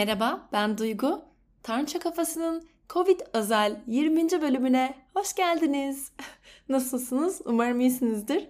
Merhaba, ben Duygu. Tanrıça Kafası'nın Covid özel 20. bölümüne hoş geldiniz. Nasılsınız? Umarım iyisinizdir.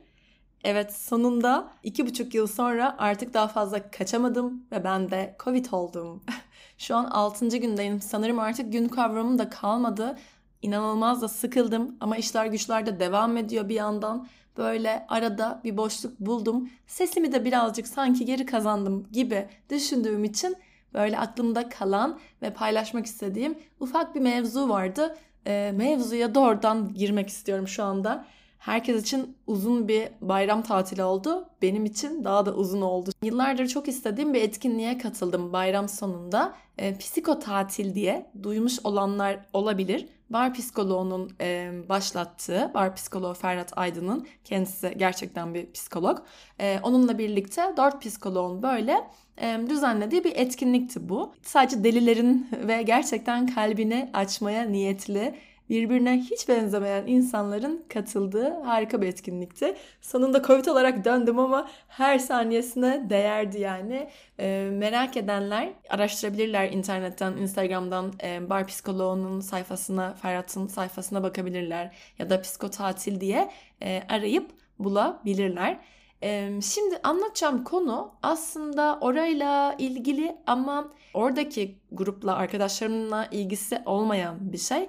Evet, sonunda iki buçuk yıl sonra artık daha fazla kaçamadım ve ben de Covid oldum. Şu an 6. gündeyim. Sanırım artık gün kavramım da kalmadı. İnanılmaz da sıkıldım ama işler güçler de devam ediyor bir yandan. Böyle arada bir boşluk buldum. Sesimi de birazcık sanki geri kazandım gibi düşündüğüm için böyle aklımda kalan ve paylaşmak istediğim ufak bir mevzu vardı. E, mevzuya doğrudan girmek istiyorum şu anda. Herkes için uzun bir bayram tatili oldu. Benim için daha da uzun oldu. Yıllardır çok istediğim bir etkinliğe katıldım bayram sonunda. E, psiko tatil diye duymuş olanlar olabilir. Bar psikoloğunun e, başlattığı, bar psikoloğu Ferhat Aydın'ın kendisi gerçekten bir psikolog. E, onunla birlikte dört psikoloğun böyle e, düzenlediği bir etkinlikti bu. Sadece delilerin ve gerçekten kalbini açmaya niyetli birbirine hiç benzemeyen insanların katıldığı harika bir etkinlikti. Sonunda Covid olarak döndüm ama her saniyesine değerdi yani. E, merak edenler araştırabilirler internetten, Instagram'dan e, Bar Psikoloğu'nun sayfasına, Ferhat'ın sayfasına bakabilirler. Ya da Psikotatil diye e, arayıp bulabilirler. Şimdi anlatacağım konu aslında orayla ilgili ama oradaki grupla arkadaşlarımla ilgisi olmayan bir şey.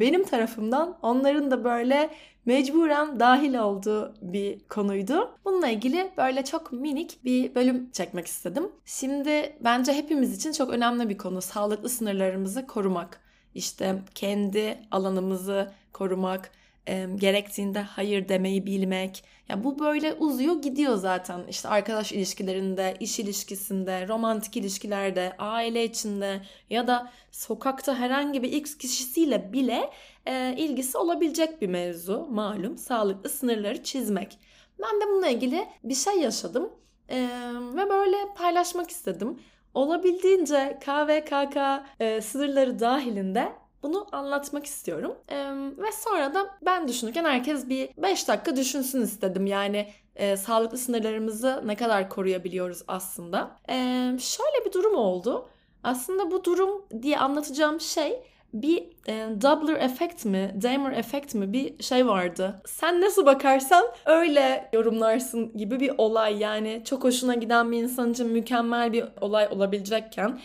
Benim tarafımdan onların da böyle mecburen dahil olduğu bir konuydu. Bununla ilgili böyle çok minik bir bölüm çekmek istedim. Şimdi bence hepimiz için çok önemli bir konu sağlıklı sınırlarımızı korumak. İşte kendi alanımızı korumak, e, gerektiğinde hayır demeyi bilmek. Ya bu böyle uzuyor gidiyor zaten. İşte arkadaş ilişkilerinde, iş ilişkisinde, romantik ilişkilerde, aile içinde ya da sokakta herhangi bir X kişisiyle bile e, ilgisi olabilecek bir mevzu. Malum sağlıklı sınırları çizmek. Ben de bununla ilgili bir şey yaşadım e, ve böyle paylaşmak istedim. Olabildiğince KVKK e, sınırları dahilinde bunu anlatmak istiyorum. Ee, ve sonra da ben düşünürken herkes bir 5 dakika düşünsün istedim. Yani e, sağlıklı sınırlarımızı ne kadar koruyabiliyoruz aslında. Ee, şöyle bir durum oldu. Aslında bu durum diye anlatacağım şey bir e, Doubler efekt mi, Damer efekt mi bir şey vardı. Sen nasıl bakarsan öyle yorumlarsın gibi bir olay. Yani çok hoşuna giden bir insan için mükemmel bir olay olabilecekken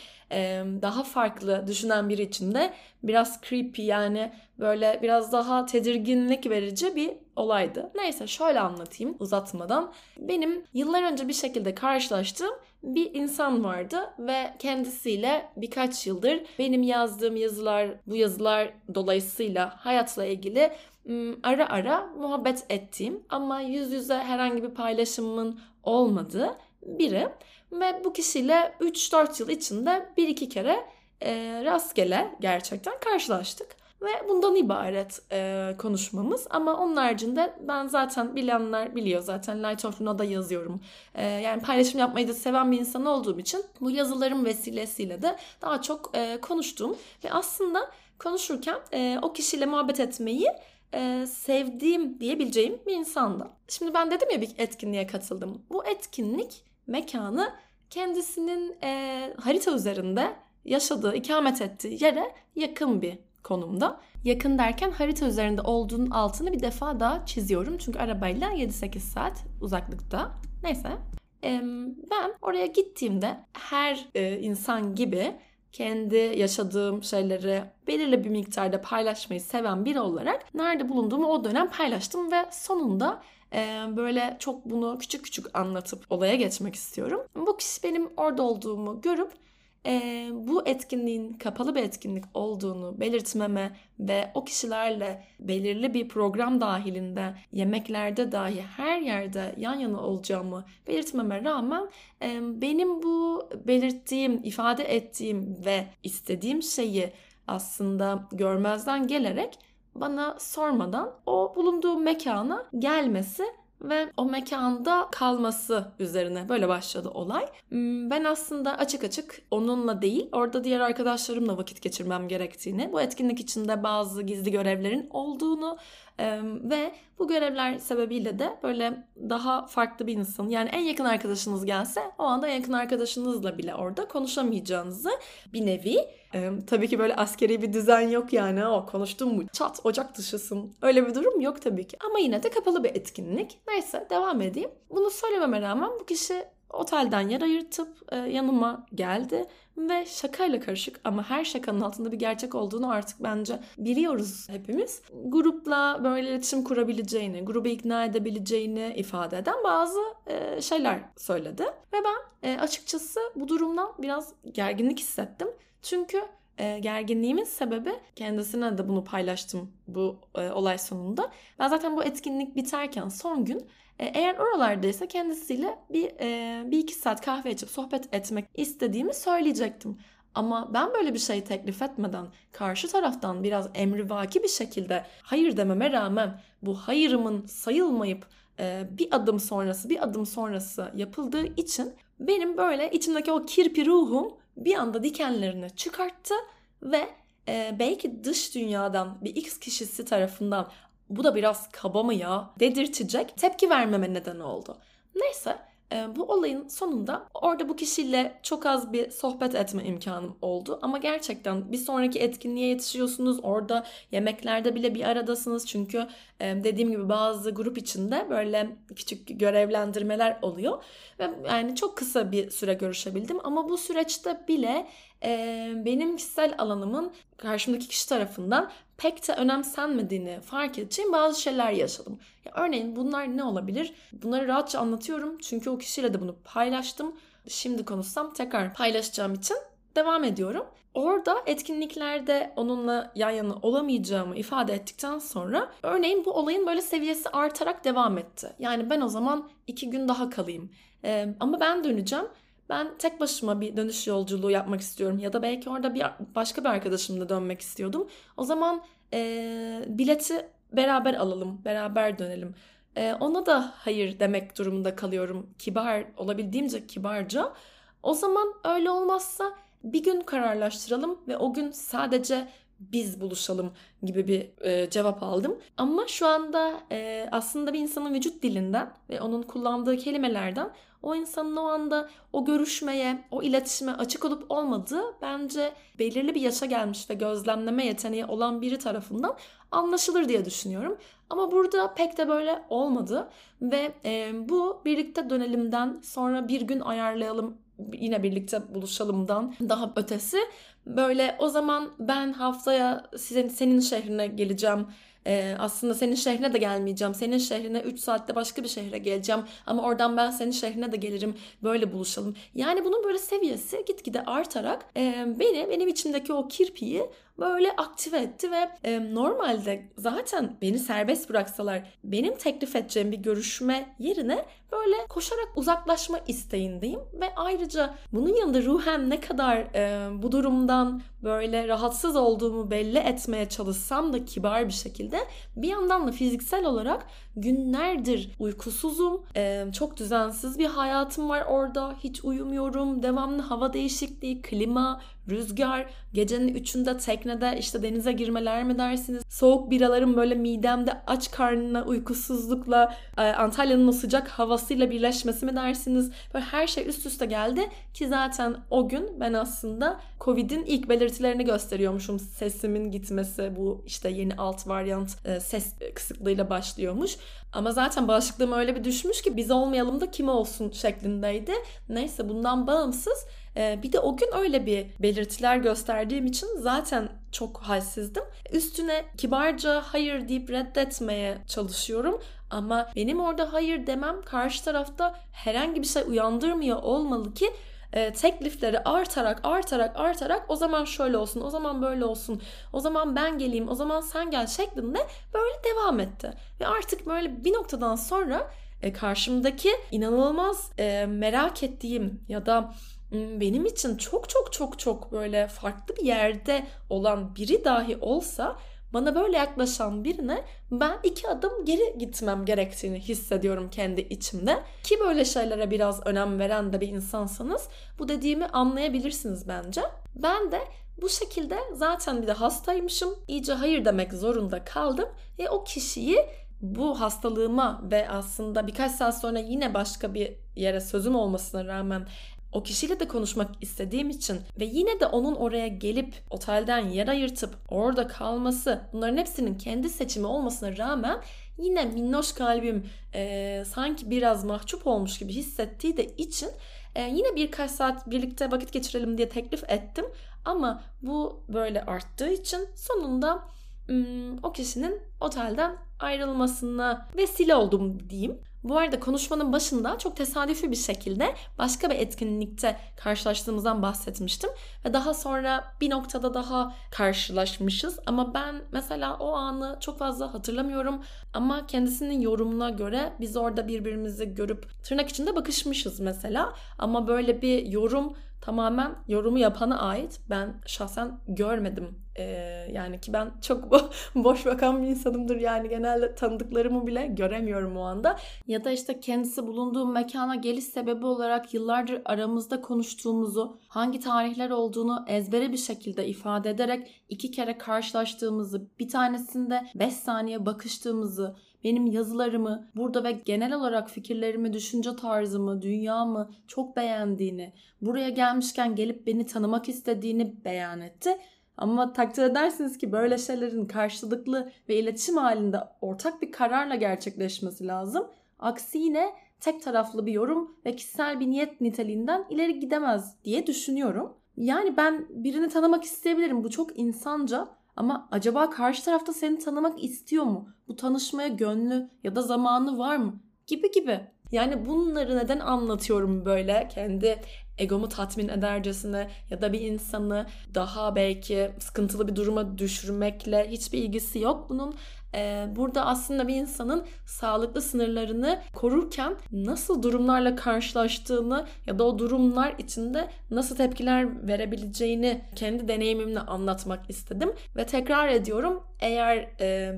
daha farklı düşünen biri için de biraz creepy yani böyle biraz daha tedirginlik verici bir olaydı. Neyse şöyle anlatayım uzatmadan. Benim yıllar önce bir şekilde karşılaştığım bir insan vardı ve kendisiyle birkaç yıldır benim yazdığım yazılar, bu yazılar dolayısıyla hayatla ilgili ara ara muhabbet ettiğim ama yüz yüze herhangi bir paylaşımın olmadığı biri. Ve bu kişiyle 3-4 yıl içinde bir iki kere e, rastgele gerçekten karşılaştık. Ve bundan ibaret e, konuşmamız. Ama onun haricinde ben zaten bilenler biliyor zaten Light of Luno'da yazıyorum. E, yani paylaşım yapmayı da seven bir insan olduğum için bu yazılarım vesilesiyle de daha çok e, konuştum. Ve aslında konuşurken e, o kişiyle muhabbet etmeyi e, sevdiğim diyebileceğim bir insanda. Şimdi ben dedim ya bir etkinliğe katıldım. Bu etkinlik mekanı kendisinin e, harita üzerinde yaşadığı, ikamet ettiği yere yakın bir konumda. Yakın derken harita üzerinde olduğunun altını bir defa daha çiziyorum. Çünkü arabayla 7-8 saat uzaklıkta. Neyse. E, ben oraya gittiğimde her e, insan gibi kendi yaşadığım şeyleri belirli bir miktarda paylaşmayı seven biri olarak nerede bulunduğumu o dönem paylaştım ve sonunda böyle çok bunu küçük küçük anlatıp olaya geçmek istiyorum. Bu kişi benim orada olduğumu görüp e, bu etkinliğin kapalı bir etkinlik olduğunu belirtmeme ve o kişilerle belirli bir program dahilinde yemeklerde dahi her yerde yan yana olacağımı belirtmeme rağmen e, benim bu belirttiğim, ifade ettiğim ve istediğim şeyi aslında görmezden gelerek bana sormadan o bulunduğu mekana gelmesi ve o mekanda kalması üzerine böyle başladı olay. Hmm, ben aslında açık açık onunla değil orada diğer arkadaşlarımla vakit geçirmem gerektiğini, bu etkinlik içinde bazı gizli görevlerin olduğunu ve bu görevler sebebiyle de böyle daha farklı bir insan yani en yakın arkadaşınız gelse o anda en yakın arkadaşınızla bile orada konuşamayacağınızı bir nevi ee, tabii ki böyle askeri bir düzen yok yani o konuştum mu çat ocak dışısın öyle bir durum yok tabii ki ama yine de kapalı bir etkinlik neyse devam edeyim bunu söylememe rağmen bu kişi otelden yer ayırtıp e, yanıma geldi ve şakayla karışık ama her şakanın altında bir gerçek olduğunu artık bence biliyoruz hepimiz. Grupla böyle iletişim kurabileceğini, grubu ikna edebileceğini ifade eden bazı e, şeyler söyledi. Ve ben e, açıkçası bu durumdan biraz gerginlik hissettim. Çünkü e, gerginliğimin sebebi kendisine de bunu paylaştım bu e, olay sonunda. Ben zaten bu etkinlik biterken son gün e, eğer oralardaysa kendisiyle bir, e, bir iki saat kahve içip sohbet etmek istediğimi söyleyecektim. Ama ben böyle bir şey teklif etmeden karşı taraftan biraz emrivaki bir şekilde hayır dememe rağmen bu hayırımın sayılmayıp e, bir adım sonrası bir adım sonrası yapıldığı için benim böyle içimdeki o kirpi ruhum bir anda dikenlerini çıkarttı ve e, belki dış dünyadan bir X kişisi tarafından bu da biraz kaba mı ya dedirtecek tepki vermeme neden oldu. Neyse bu olayın sonunda orada bu kişiyle çok az bir sohbet etme imkanım oldu. Ama gerçekten bir sonraki etkinliğe yetişiyorsunuz. Orada yemeklerde bile bir aradasınız. Çünkü e, dediğim gibi bazı grup içinde böyle küçük görevlendirmeler oluyor. Ve yani çok kısa bir süre görüşebildim. Ama bu süreçte bile e, benim kişisel alanımın karşımdaki kişi tarafından pek de önemsenmediğini fark edeceğim bazı şeyler yaşadım. Ya örneğin bunlar ne olabilir? Bunları rahatça anlatıyorum çünkü o kişiyle de bunu paylaştım. Şimdi konuşsam tekrar paylaşacağım için devam ediyorum. Orada etkinliklerde onunla yan yana olamayacağımı ifade ettikten sonra örneğin bu olayın böyle seviyesi artarak devam etti. Yani ben o zaman iki gün daha kalayım. Ee, ama ben döneceğim ben tek başıma bir dönüş yolculuğu yapmak istiyorum ya da belki orada bir başka bir arkadaşımla dönmek istiyordum. O zaman e, bileti beraber alalım, beraber dönelim. E, ona da hayır demek durumunda kalıyorum. Kibar, olabildiğimce kibarca. O zaman öyle olmazsa bir gün kararlaştıralım ve o gün sadece biz buluşalım gibi bir e, cevap aldım. Ama şu anda e, aslında bir insanın vücut dilinden ve onun kullandığı kelimelerden o insanın o anda o görüşmeye, o iletişime açık olup olmadığı bence belirli bir yaşa gelmiş ve gözlemleme yeteneği olan biri tarafından anlaşılır diye düşünüyorum. Ama burada pek de böyle olmadı ve e, bu birlikte dönelimden sonra bir gün ayarlayalım yine birlikte buluşalımdan daha ötesi. Böyle o zaman ben haftaya sizin senin şehrine geleceğim ee, aslında senin şehrine de gelmeyeceğim. Senin şehrine 3 saatte başka bir şehre geleceğim. Ama oradan ben senin şehrine de gelirim. Böyle buluşalım. Yani bunun böyle seviyesi gitgide artarak e, beni, benim içimdeki o kirpiyi böyle aktive etti ve e, normalde zaten beni serbest bıraksalar benim teklif edeceğim bir görüşme yerine böyle koşarak uzaklaşma isteğindeyim ve ayrıca bunun yanında ruhen ne kadar e, bu durumdan böyle rahatsız olduğumu belli etmeye çalışsam da kibar bir şekilde bir yandan da fiziksel olarak günlerdir uykusuzum. Çok düzensiz bir hayatım var orada. Hiç uyumuyorum. Devamlı hava değişikliği, klima, rüzgar, gecenin üçünde teknede işte denize girmeler mi dersiniz? Soğuk biraların böyle midemde aç karnına uykusuzlukla e, Antalya'nın o sıcak havasıyla birleşmesi mi dersiniz? Böyle her şey üst üste geldi ki zaten o gün ben aslında Covid'in ilk belirtilerini gösteriyormuşum. Sesimin gitmesi bu işte yeni alt varyant e, ses kısıklığıyla başlıyormuş. Ama zaten bağışıklığım öyle bir düşmüş ki biz olmayalım da kim olsun şeklindeydi. Neyse bundan bağımsız bir de o gün öyle bir belirtiler gösterdiğim için zaten çok halsizdim. Üstüne kibarca hayır deyip reddetmeye çalışıyorum. Ama benim orada hayır demem karşı tarafta herhangi bir şey uyandırmıyor olmalı ki e, teklifleri artarak artarak artarak o zaman şöyle olsun o zaman böyle olsun o zaman ben geleyim o zaman sen gel şeklinde böyle devam etti. Ve artık böyle bir noktadan sonra e, karşımdaki inanılmaz e, merak ettiğim ya da benim için çok çok çok çok böyle farklı bir yerde olan biri dahi olsa bana böyle yaklaşan birine ben iki adım geri gitmem gerektiğini hissediyorum kendi içimde. Ki böyle şeylere biraz önem veren de bir insansanız bu dediğimi anlayabilirsiniz bence. Ben de Bu şekilde zaten bir de hastaymışım. İyice hayır demek zorunda kaldım. Ve o kişiyi bu hastalığıma ve aslında birkaç saat sonra yine başka bir yere sözüm olmasına rağmen o kişiyle de konuşmak istediğim için ve yine de onun oraya gelip otelden yer ayırtıp orada kalması bunların hepsinin kendi seçimi olmasına rağmen yine minnoş kalbim e, sanki biraz mahcup olmuş gibi hissettiği de için e, yine birkaç saat birlikte vakit geçirelim diye teklif ettim. Ama bu böyle arttığı için sonunda hmm, o kişinin otelden ayrılmasına vesile oldum diyeyim. Bu arada konuşmanın başında çok tesadüfi bir şekilde başka bir etkinlikte karşılaştığımızdan bahsetmiştim. Ve daha sonra bir noktada daha karşılaşmışız. Ama ben mesela o anı çok fazla hatırlamıyorum. Ama kendisinin yorumuna göre biz orada birbirimizi görüp tırnak içinde bakışmışız mesela. Ama böyle bir yorum tamamen yorumu yapana ait. Ben şahsen görmedim. Ee, yani ki ben çok boş bakan bir insanımdır. Yani genelde tanıdıklarımı bile göremiyorum o anda. Ya da işte kendisi bulunduğu mekana geliş sebebi olarak yıllardır aramızda konuştuğumuzu, hangi tarihler olduğunu ezbere bir şekilde ifade ederek iki kere karşılaştığımızı, bir tanesinde 5 saniye bakıştığımızı, benim yazılarımı burada ve genel olarak fikirlerimi, düşünce tarzımı, dünyamı çok beğendiğini, buraya gelmişken gelip beni tanımak istediğini beyan etti. Ama takdir edersiniz ki böyle şeylerin karşılıklı ve iletişim halinde ortak bir kararla gerçekleşmesi lazım. Aksi yine tek taraflı bir yorum ve kişisel bir niyet niteliğinden ileri gidemez diye düşünüyorum. Yani ben birini tanımak isteyebilirim. Bu çok insanca ama acaba karşı tarafta seni tanımak istiyor mu? Bu tanışmaya gönlü ya da zamanı var mı? Gibi gibi. Yani bunları neden anlatıyorum böyle kendi egomu tatmin edercesine ya da bir insanı daha belki sıkıntılı bir duruma düşürmekle hiçbir ilgisi yok bunun burada aslında bir insanın sağlıklı sınırlarını korurken nasıl durumlarla karşılaştığını ya da o durumlar içinde nasıl tepkiler verebileceğini kendi deneyimimle anlatmak istedim. Ve tekrar ediyorum eğer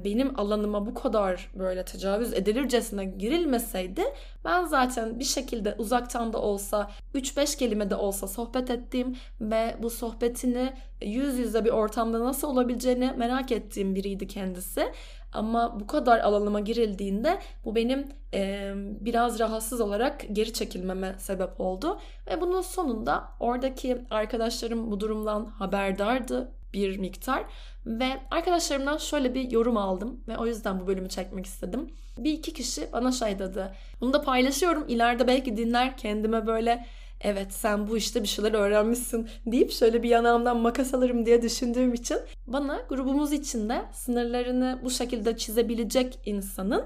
benim alanıma bu kadar böyle tecavüz edilircesine girilmeseydi ben zaten bir şekilde uzaktan da olsa 3-5 kelime de olsa sohbet ettiğim ve bu sohbetini yüz yüze bir ortamda nasıl olabileceğini merak ettiğim biriydi kendisi. Ama bu kadar alanıma girildiğinde bu benim e, biraz rahatsız olarak geri çekilmeme sebep oldu. Ve bunun sonunda oradaki arkadaşlarım bu durumdan haberdardı bir miktar. Ve arkadaşlarımdan şöyle bir yorum aldım ve o yüzden bu bölümü çekmek istedim. Bir iki kişi bana şey dedi. Bunu da paylaşıyorum. İleride belki dinler kendime böyle evet sen bu işte bir şeyler öğrenmişsin deyip şöyle bir yanağımdan makas alırım diye düşündüğüm için bana grubumuz içinde sınırlarını bu şekilde çizebilecek insanın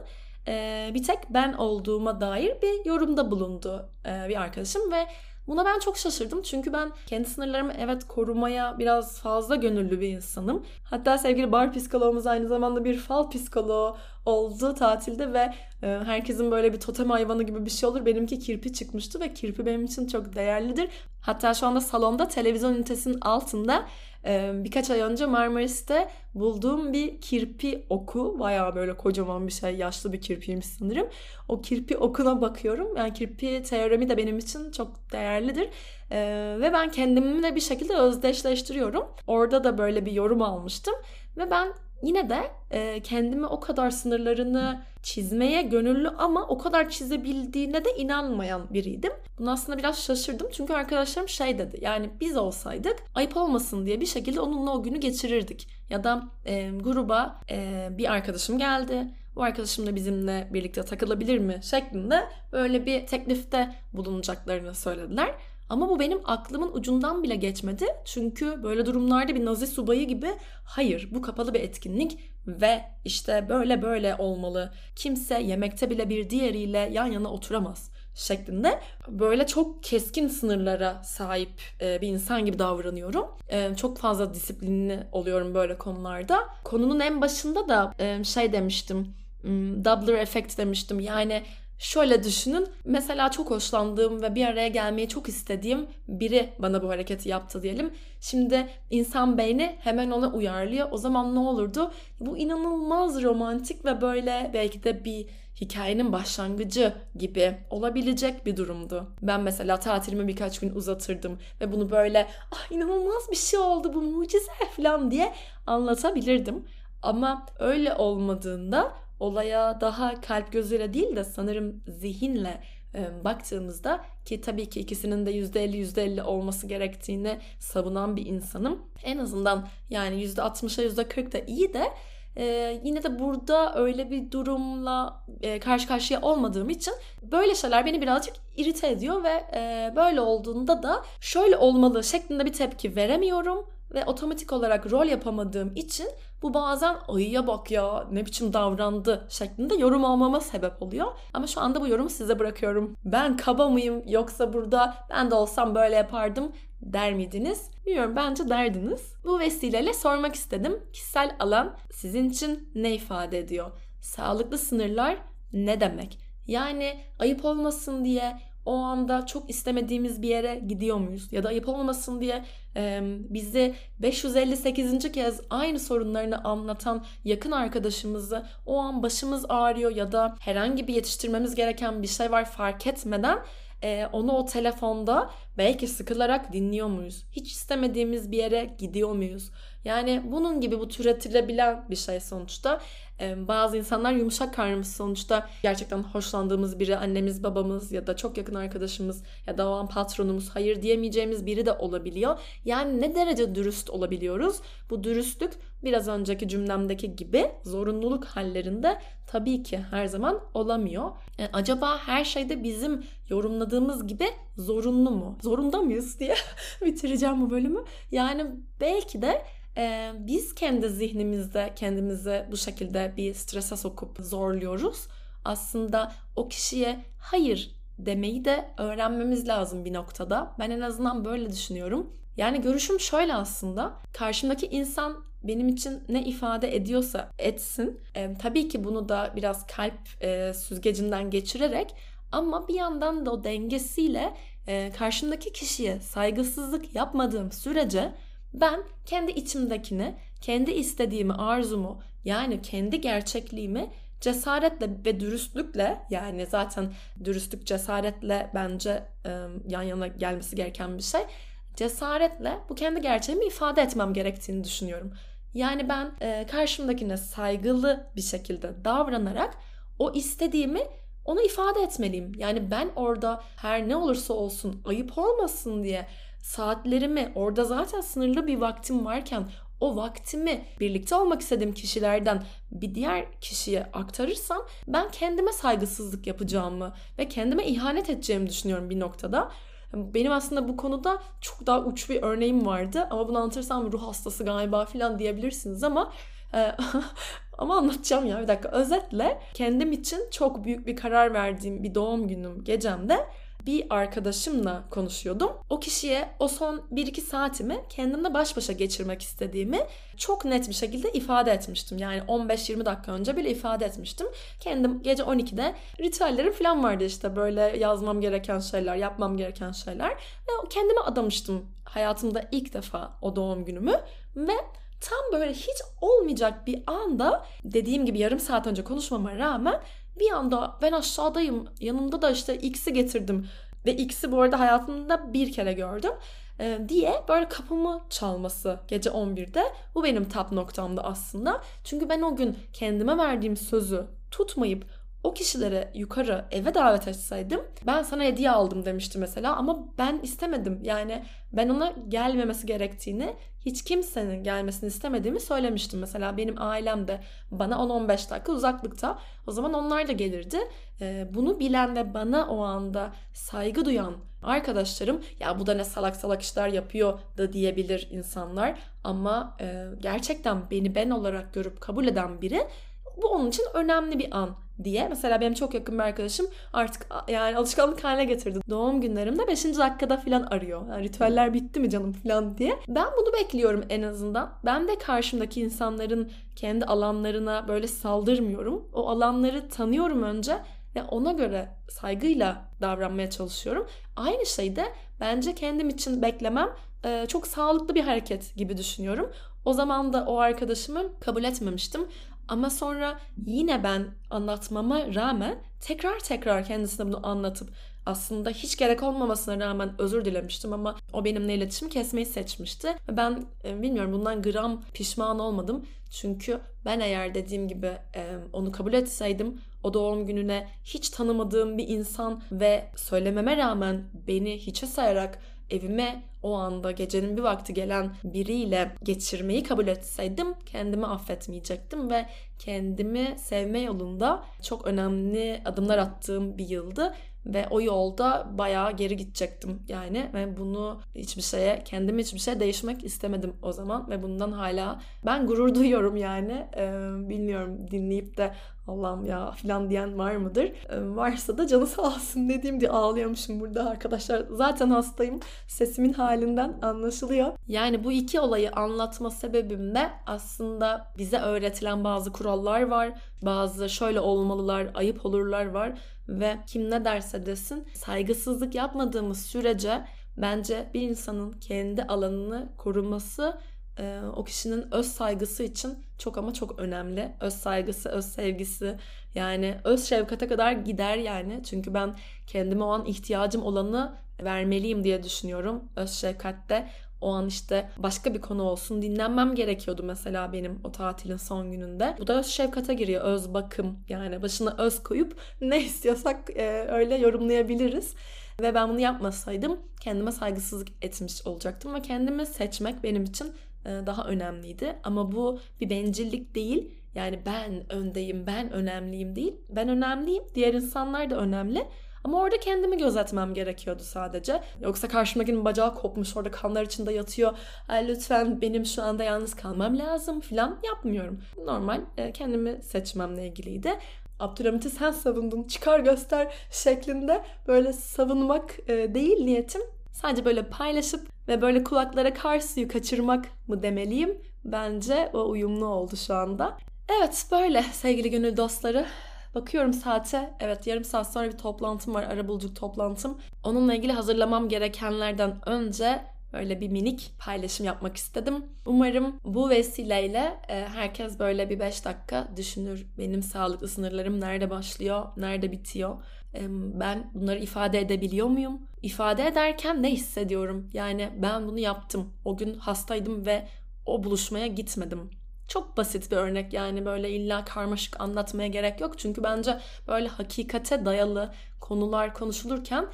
e, bir tek ben olduğuma dair bir yorumda bulundu e, bir arkadaşım ve Buna ben çok şaşırdım çünkü ben kendi sınırlarımı evet korumaya biraz fazla gönüllü bir insanım. Hatta sevgili bar psikoloğumuz aynı zamanda bir fal psikoloğu oldu tatilde ve e, herkesin böyle bir totem hayvanı gibi bir şey olur. Benimki kirpi çıkmıştı ve kirpi benim için çok değerlidir. Hatta şu anda salonda televizyon ünitesinin altında ee, birkaç ay önce Marmaris'te bulduğum bir kirpi oku. Baya böyle kocaman bir şey. Yaşlı bir kirpiymiş sanırım. O kirpi okuna bakıyorum. Yani kirpi teoremi de benim için çok değerlidir. Ee, ve ben kendimle bir şekilde özdeşleştiriyorum. Orada da böyle bir yorum almıştım. Ve ben yine de e, kendime o kadar sınırlarını çizmeye gönüllü ama o kadar çizebildiğine de inanmayan biriydim. Bunu aslında biraz şaşırdım çünkü arkadaşlarım şey dedi yani biz olsaydık ayıp olmasın diye bir şekilde onunla o günü geçirirdik. Ya da e, gruba e, bir arkadaşım geldi bu arkadaşım da bizimle birlikte takılabilir mi şeklinde böyle bir teklifte bulunacaklarını söylediler. Ama bu benim aklımın ucundan bile geçmedi. Çünkü böyle durumlarda bir nazi subayı gibi hayır bu kapalı bir etkinlik ve işte böyle böyle olmalı. Kimse yemekte bile bir diğeriyle yan yana oturamaz şeklinde böyle çok keskin sınırlara sahip e, bir insan gibi davranıyorum. E, çok fazla disiplinli oluyorum böyle konularda. Konunun en başında da e, şey demiştim. Hmm, doubler effect demiştim. Yani Şöyle düşünün. Mesela çok hoşlandığım ve bir araya gelmeyi çok istediğim biri bana bu hareketi yaptı diyelim. Şimdi insan beyni hemen ona uyarlıyor. O zaman ne olurdu? Bu inanılmaz romantik ve böyle belki de bir hikayenin başlangıcı gibi olabilecek bir durumdu. Ben mesela tatilimi birkaç gün uzatırdım ve bunu böyle ah inanılmaz bir şey oldu bu mucize falan diye anlatabilirdim. Ama öyle olmadığında olaya daha kalp gözüyle değil de sanırım zihinle e, baktığımızda ki tabii ki ikisinin de %50 %50 olması gerektiğini savunan bir insanım. En azından yani %60'a %40 da iyi de ee, yine de burada öyle bir durumla e, karşı karşıya olmadığım için böyle şeyler beni birazcık irite ediyor ve e, böyle olduğunda da şöyle olmalı şeklinde bir tepki veremiyorum ve otomatik olarak rol yapamadığım için bu bazen ayıya bak ya ne biçim davrandı şeklinde yorum almama sebep oluyor. Ama şu anda bu yorumu size bırakıyorum. Ben kaba mıyım yoksa burada ben de olsam böyle yapardım der miydiniz? Bilmiyorum bence derdiniz. Bu vesileyle sormak istedim. Kişisel alan sizin için ne ifade ediyor? Sağlıklı sınırlar ne demek? Yani ayıp olmasın diye o anda çok istemediğimiz bir yere gidiyor muyuz? Ya da ayıp olmasın diye e, bizi 558. kez aynı sorunlarını anlatan yakın arkadaşımızı o an başımız ağrıyor ya da herhangi bir yetiştirmemiz gereken bir şey var fark etmeden e, onu o telefonda belki sıkılarak dinliyor muyuz? Hiç istemediğimiz bir yere gidiyor muyuz? Yani bunun gibi bu türetilebilen bir şey sonuçta. Ee, bazı insanlar yumuşak karnımız sonuçta gerçekten hoşlandığımız biri annemiz babamız ya da çok yakın arkadaşımız ya da o an patronumuz hayır diyemeyeceğimiz biri de olabiliyor. Yani ne derece dürüst olabiliyoruz? Bu dürüstlük biraz önceki cümlemdeki gibi zorunluluk hallerinde tabii ki her zaman olamıyor. E, acaba her şeyde bizim yorumladığımız gibi zorunlu mu? Zorunda mıyız diye bitireceğim bu bölümü. Yani belki de biz kendi zihnimizde kendimizi bu şekilde bir strese sokup zorluyoruz. Aslında o kişiye hayır demeyi de öğrenmemiz lazım bir noktada. Ben en azından böyle düşünüyorum. Yani görüşüm şöyle aslında. Karşımdaki insan benim için ne ifade ediyorsa etsin. E, tabii ki bunu da biraz kalp e, süzgecinden geçirerek ama bir yandan da o dengesiyle e, karşımdaki kişiye saygısızlık yapmadığım sürece ben kendi içimdekini, kendi istediğimi, arzumu yani kendi gerçekliğimi cesaretle ve dürüstlükle yani zaten dürüstlük cesaretle bence e, yan yana gelmesi gereken bir şey. Cesaretle bu kendi gerçeğimi ifade etmem gerektiğini düşünüyorum. Yani ben e, karşımdakine saygılı bir şekilde davranarak o istediğimi onu ifade etmeliyim. Yani ben orada her ne olursa olsun ayıp olmasın diye saatlerimi orada zaten sınırlı bir vaktim varken o vaktimi birlikte olmak istediğim kişilerden bir diğer kişiye aktarırsam ben kendime saygısızlık yapacağımı ve kendime ihanet edeceğimi düşünüyorum bir noktada. Benim aslında bu konuda çok daha uç bir örneğim vardı ama bunu anlatırsam ruh hastası galiba falan diyebilirsiniz ama e, ama anlatacağım ya bir dakika. Özetle kendim için çok büyük bir karar verdiğim bir doğum günüm gecemde bir arkadaşımla konuşuyordum. O kişiye o son 1-2 saatimi kendimle baş başa geçirmek istediğimi çok net bir şekilde ifade etmiştim. Yani 15-20 dakika önce bile ifade etmiştim. Kendim gece 12'de ritüellerim falan vardı işte böyle yazmam gereken şeyler, yapmam gereken şeyler. Ve kendime adamıştım hayatımda ilk defa o doğum günümü. Ve tam böyle hiç olmayacak bir anda dediğim gibi yarım saat önce konuşmama rağmen bir anda ben aşağıdayım yanımda da işte X'i getirdim ve X'i bu arada hayatımda bir kere gördüm e, diye böyle kapımı çalması gece 11'de bu benim tap noktamdı aslında. Çünkü ben o gün kendime verdiğim sözü tutmayıp o kişilere yukarı eve davet etseydim ben sana hediye aldım demişti mesela ama ben istemedim. Yani ben ona gelmemesi gerektiğini hiç kimsenin gelmesini istemediğimi söylemiştim. Mesela benim ailem de bana 10-15 dakika uzaklıkta. O zaman onlar da gelirdi. Ee, bunu bilen ve bana o anda saygı duyan arkadaşlarım ya bu da ne salak salak işler yapıyor da diyebilir insanlar. Ama e, gerçekten beni ben olarak görüp kabul eden biri bu onun için önemli bir an diye. Mesela benim çok yakın bir arkadaşım artık yani alışkanlık haline getirdi. Doğum günlerimde 5. dakikada falan arıyor. Yani ritüeller bitti mi canım falan diye. Ben bunu bekliyorum en azından. Ben de karşımdaki insanların kendi alanlarına böyle saldırmıyorum. O alanları tanıyorum önce ve ona göre saygıyla davranmaya çalışıyorum. Aynı şeyde bence kendim için beklemem çok sağlıklı bir hareket gibi düşünüyorum. O zaman da o arkadaşımı kabul etmemiştim. Ama sonra yine ben anlatmama rağmen tekrar tekrar kendisine bunu anlatıp aslında hiç gerek olmamasına rağmen özür dilemiştim ama o benimle iletişim kesmeyi seçmişti. Ben e, bilmiyorum bundan gram pişman olmadım. Çünkü ben eğer dediğim gibi e, onu kabul etseydim o doğum gününe hiç tanımadığım bir insan ve söylememe rağmen beni hiçe sayarak evime o anda gecenin bir vakti gelen biriyle geçirmeyi kabul etseydim kendimi affetmeyecektim ve kendimi sevme yolunda çok önemli adımlar attığım bir yıldı ve o yolda bayağı geri gidecektim. Yani ve bunu hiçbir şeye kendimi hiçbir şey değişmek istemedim o zaman ve bundan hala ben gurur duyuyorum yani. Ee, bilmiyorum dinleyip de Allah'ım ya filan diyen var mıdır? Ee, varsa da canı sağ olsun dediğim diye ağlıyormuşum burada arkadaşlar. Zaten hastayım. Sesimin halinden anlaşılıyor. Yani bu iki olayı anlatma sebebim de aslında bize öğretilen bazı kurallar var. Bazı şöyle olmalılar, ayıp olurlar var ve kim ne derse desin saygısızlık yapmadığımız sürece bence bir insanın kendi alanını koruması e, o kişinin öz saygısı için çok ama çok önemli. Öz saygısı, öz sevgisi yani öz şefkate kadar gider yani. Çünkü ben kendime o an ihtiyacım olanı vermeliyim diye düşünüyorum. Öz şefkatte o an işte başka bir konu olsun dinlenmem gerekiyordu mesela benim o tatilin son gününde. Bu da öz şefkate giriyor. Öz bakım yani başına öz koyup ne istiyorsak e, öyle yorumlayabiliriz. Ve ben bunu yapmasaydım kendime saygısızlık etmiş olacaktım ve kendimi seçmek benim için daha önemliydi. Ama bu bir bencillik değil. Yani ben öndeyim, ben önemliyim değil. Ben önemliyim, diğer insanlar da önemli. Ama orada kendimi gözetmem gerekiyordu sadece. Yoksa karşımdakinin bacağı kopmuş orada kanlar içinde yatıyor. Ay lütfen benim şu anda yalnız kalmam lazım falan yapmıyorum. Normal e, kendimi seçmemle ilgiliydi. Abdülhamit'i sen savundun çıkar göster şeklinde böyle savunmak e, değil niyetim. Sadece böyle paylaşıp ve böyle kulaklara kar suyu kaçırmak mı demeliyim? Bence o uyumlu oldu şu anda. Evet böyle sevgili gönül dostları. Bakıyorum saate. Evet yarım saat sonra bir toplantım var. Arabuluculuk toplantım. Onunla ilgili hazırlamam gerekenlerden önce böyle bir minik paylaşım yapmak istedim. Umarım bu vesileyle e, herkes böyle bir 5 dakika düşünür. Benim sağlıklı sınırlarım nerede başlıyor, nerede bitiyor? Ben bunları ifade edebiliyor muyum? İfade ederken ne hissediyorum? Yani ben bunu yaptım. O gün hastaydım ve o buluşmaya gitmedim. Çok basit bir örnek yani böyle illa karmaşık anlatmaya gerek yok. Çünkü bence böyle hakikate dayalı konular konuşulurken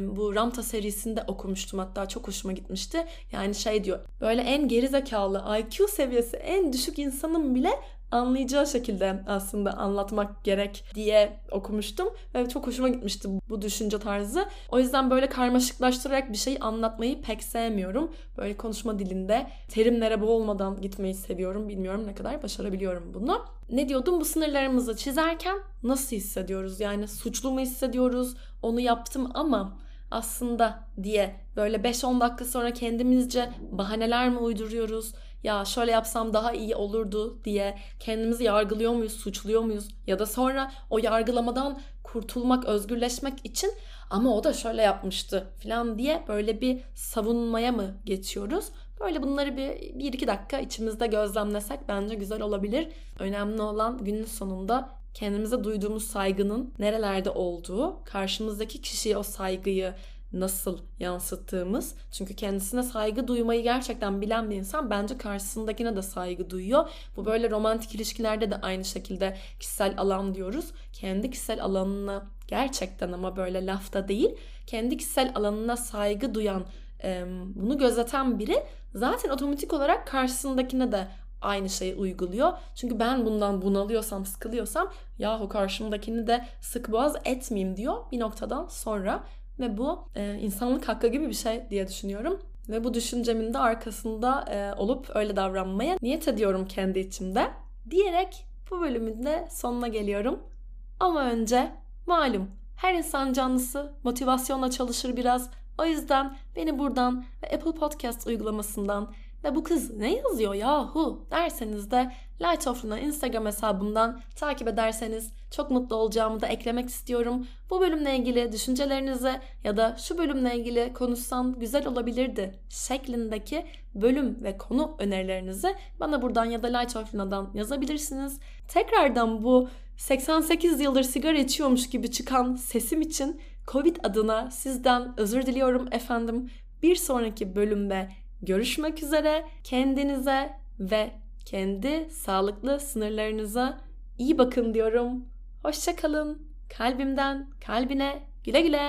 bu Ramta serisinde okumuştum hatta çok hoşuma gitmişti. Yani şey diyor böyle en geri zekalı IQ seviyesi en düşük insanın bile anlayacağı şekilde aslında anlatmak gerek diye okumuştum ve çok hoşuma gitmişti bu düşünce tarzı. O yüzden böyle karmaşıklaştırarak bir şey anlatmayı pek sevmiyorum. Böyle konuşma dilinde terimlere boğulmadan gitmeyi seviyorum. Bilmiyorum ne kadar başarabiliyorum bunu. Ne diyordum? Bu sınırlarımızı çizerken nasıl hissediyoruz? Yani suçlu mu hissediyoruz? Onu yaptım ama aslında diye böyle 5-10 dakika sonra kendimizce bahaneler mi uyduruyoruz? Ya şöyle yapsam daha iyi olurdu diye kendimizi yargılıyor muyuz, suçluyor muyuz? Ya da sonra o yargılamadan kurtulmak, özgürleşmek için ama o da şöyle yapmıştı falan diye böyle bir savunmaya mı geçiyoruz? Böyle bunları bir, bir iki dakika içimizde gözlemlesek bence güzel olabilir. Önemli olan günün sonunda kendimize duyduğumuz saygının nerelerde olduğu, karşımızdaki kişiye o saygıyı nasıl yansıttığımız. Çünkü kendisine saygı duymayı gerçekten bilen bir insan bence karşısındakine de saygı duyuyor. Bu böyle romantik ilişkilerde de aynı şekilde kişisel alan diyoruz. Kendi kişisel alanına gerçekten ama böyle lafta değil, kendi kişisel alanına saygı duyan, bunu gözeten biri zaten otomatik olarak karşısındakine de aynı şeyi uyguluyor. Çünkü ben bundan bunalıyorsam, sıkılıyorsam yahu karşımdakini de sık boğaz etmeyeyim diyor bir noktadan sonra. Ve bu e, insanlık hakkı gibi bir şey diye düşünüyorum. Ve bu düşüncemin de arkasında e, olup öyle davranmaya niyet ediyorum kendi içimde. Diyerek bu bölümün de sonuna geliyorum. Ama önce malum her insan canlısı motivasyonla çalışır biraz. O yüzden beni buradan ve Apple Podcast uygulamasından ve bu kız ne yazıyor yahu derseniz de Light of Luna Instagram hesabımdan takip ederseniz çok mutlu olacağımı da eklemek istiyorum. Bu bölümle ilgili düşüncelerinizi ya da şu bölümle ilgili konuşsan güzel olabilirdi şeklindeki bölüm ve konu önerilerinizi bana buradan ya da Light of Luna'dan yazabilirsiniz. Tekrardan bu 88 yıldır sigara içiyormuş gibi çıkan sesim için Covid adına sizden özür diliyorum efendim. Bir sonraki bölümde görüşmek üzere. Kendinize ve kendi sağlıklı sınırlarınıza iyi bakın diyorum. Hoşçakalın. Kalbimden kalbine güle güle.